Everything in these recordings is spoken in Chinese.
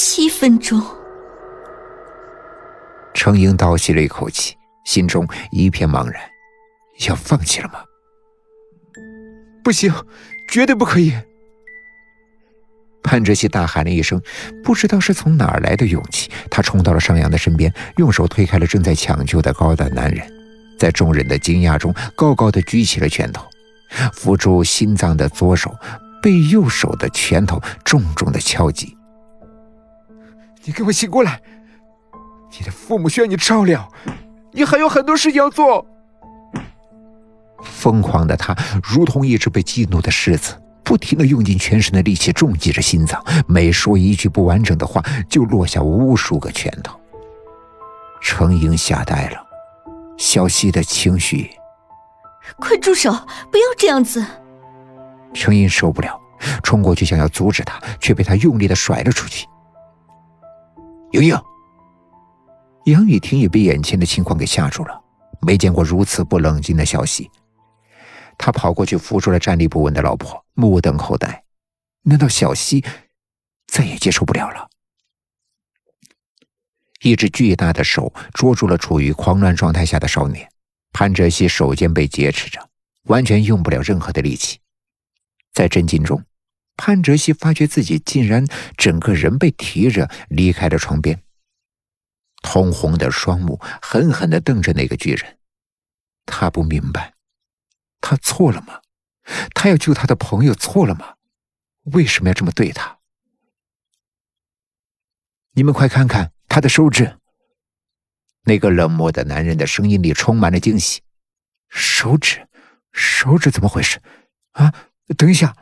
七分钟。程英倒吸了一口气，心中一片茫然，要放弃了吗？不行，绝对不可以！潘哲熙大喊了一声，不知道是从哪儿来的勇气，他冲到了尚阳的身边，用手推开了正在抢救的高大男人，在众人的惊讶中，高高的举起了拳头，扶住心脏的左手被右手的拳头重重的敲击。你给我醒过来！你的父母需要你照料，你还有很多事情要做。疯狂的他，如同一只被激怒的狮子。不停的用尽全身的力气重击着心脏，每说一句不完整的话，就落下无数个拳头。程英吓呆了，小溪的情绪。快住手！不要这样子！程英受不了，冲过去想要阻止他，却被他用力的甩了出去。莹莹，杨雨婷也被眼前的情况给吓住了，没见过如此不冷静的小溪。他跑过去扶住了站立不稳的老婆，目瞪口呆。难道小西再也接受不了了？一只巨大的手捉住了处于狂乱状态下的少年，潘哲熙手肩被劫持着，完全用不了任何的力气。在震惊中，潘哲熙发觉自己竟然整个人被提着离开了床边，通红的双目狠狠的瞪着那个巨人。他不明白。他错了吗？他要救他的朋友错了吗？为什么要这么对他？你们快看看他的手指！那个冷漠的男人的声音里充满了惊喜。手指，手指怎么回事？啊！等一下！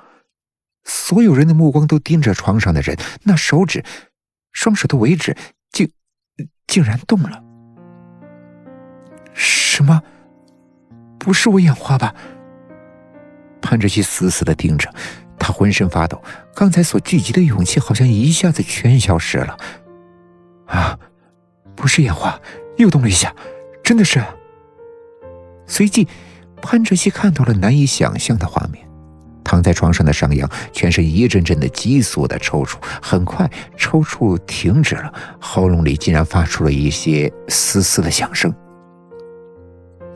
所有人的目光都盯着床上的人，那手指，双手的尾指竟竟然动了。什么？不是我眼花吧？潘志熙死死的盯着，他浑身发抖，刚才所聚集的勇气好像一下子全消失了。啊，不是眼花，又动了一下，真的是。随即，潘志熙看到了难以想象的画面：躺在床上的上扬，全身一阵阵的急速的抽搐，很快抽搐停止了，喉咙里竟然发出了一些嘶嘶的响声。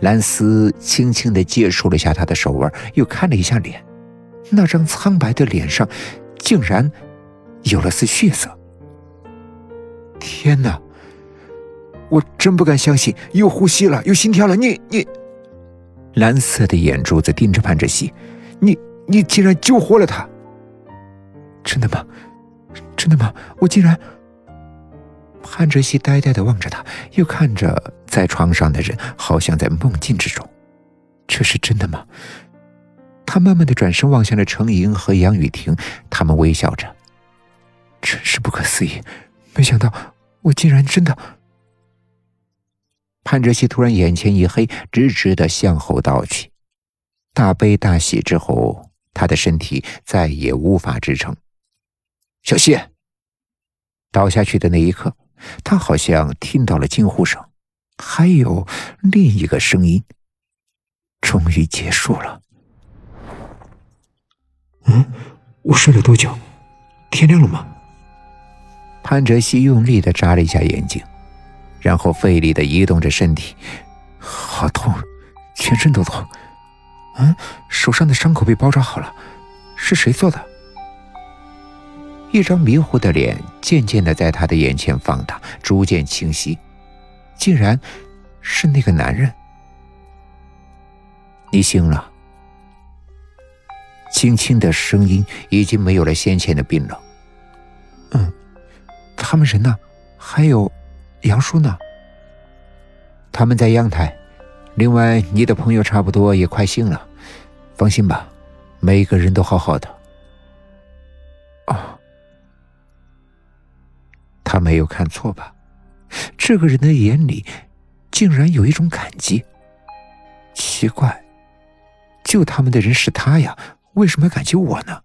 兰斯轻轻地接触了一下他的手腕，又看了一下脸，那张苍白的脸上竟然有了丝血色。天哪！我真不敢相信，有呼吸了，有心跳了。你你，蓝色的眼珠子盯着潘哲熙，你你竟然救活了他！真的吗？真的吗？我竟然……潘哲熙呆呆的望着他，又看着在床上的人，好像在梦境之中。这是真的吗？他慢慢的转身望向了程莹和杨雨婷，他们微笑着。真是不可思议，没想到我竟然真的……潘哲熙突然眼前一黑，直直的向后倒去。大悲大喜之后，他的身体再也无法支撑。小谢倒下去的那一刻。他好像听到了惊呼声，还有另一个声音。终于结束了。嗯，我睡了多久？天亮了吗？潘哲熙用力的眨了一下眼睛，然后费力的移动着身体。好痛，全身都痛。嗯，手上的伤口被包扎好了，是谁做的？一张迷糊的脸渐渐的在他的眼前放大，逐渐清晰，竟然是那个男人。你醒了。轻轻的声音已经没有了先前的冰冷。嗯，他们人呢？还有杨叔呢？他们在阳台。另外，你的朋友差不多也快醒了。放心吧，每一个人都好好的。哦。他没有看错吧？这个人的眼里竟然有一种感激。奇怪，救他们的人是他呀，为什么要感激我呢？